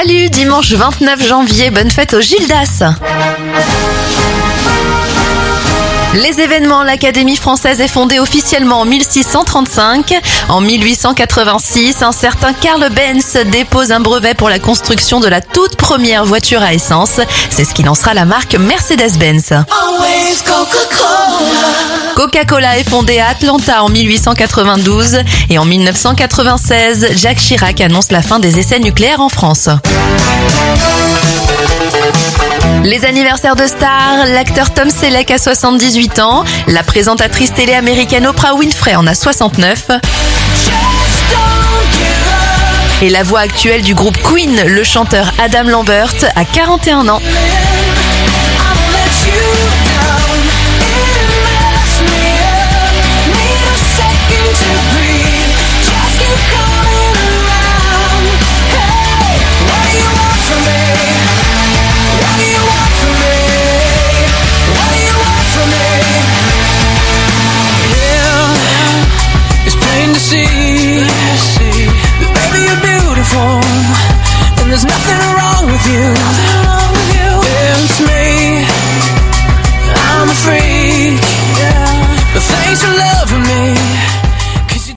Salut, dimanche 29 janvier, bonne fête au Gildas. Les événements, l'Académie française est fondée officiellement en 1635. En 1886, un certain Karl Benz dépose un brevet pour la construction de la toute première voiture à essence. C'est ce qui lancera la marque Mercedes-Benz. Coca-Cola est fondée à Atlanta en 1892 et en 1996, Jacques Chirac annonce la fin des essais nucléaires en France. Les anniversaires de stars, l'acteur Tom Selleck a 78 ans, la présentatrice télé américaine Oprah Winfrey en a 69. Et la voix actuelle du groupe Queen, le chanteur Adam Lambert, a 41 ans. see, see that baby you're beautiful and there's nothing wrong with you. Nothing wrong with you. It's me, I'm a freak, yeah. but thanks for loving me.